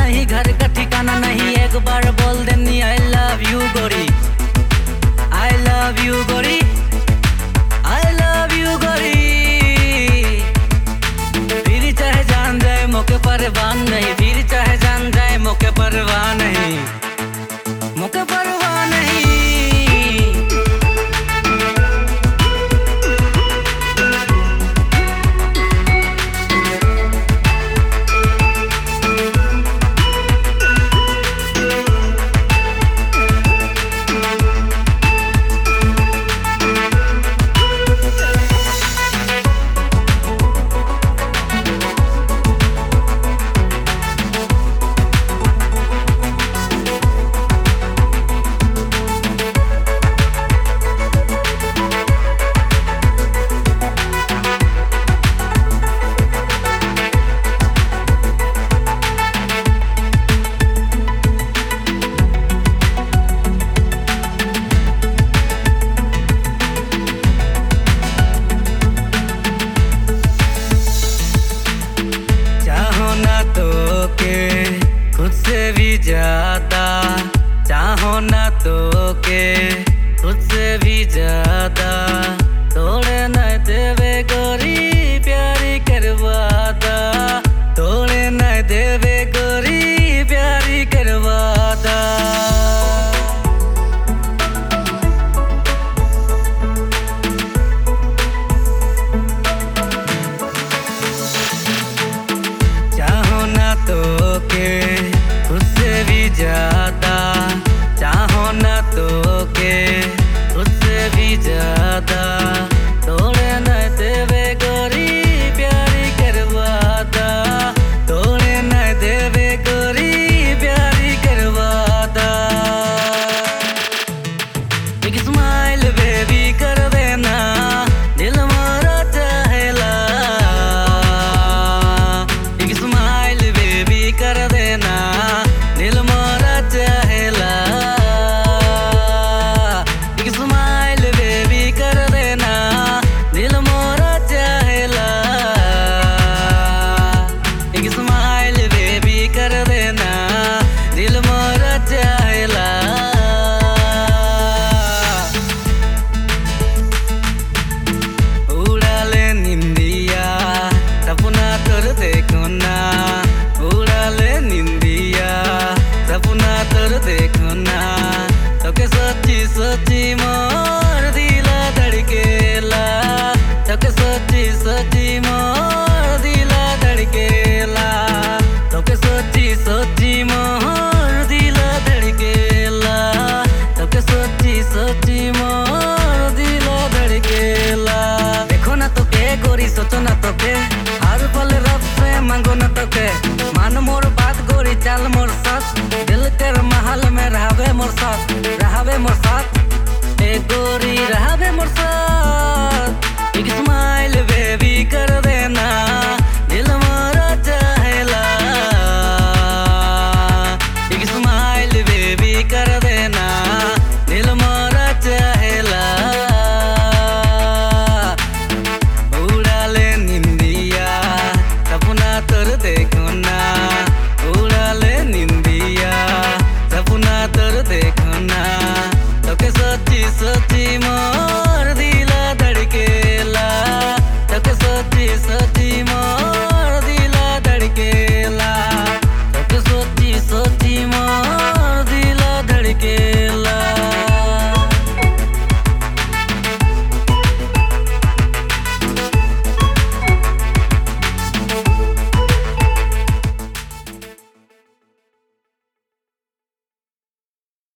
नहीं घर का ठिकाना नहीं एक बार बोल देनी आई लव यू गो ना तो के तुझसे भी ज़्यादा तोड़े ना सोची मोर दिल सोची सोची मोर दिल देखो ना तो के गोरी, सोचो ना तो के। हर पल रब से मांगो ना तो के। मान मोर बात गोरी, चाल मोर साथ। दिल महल में रहवे मोर साथ। रहवे मोर साथ। ए गोरी रहवे मोर साथ।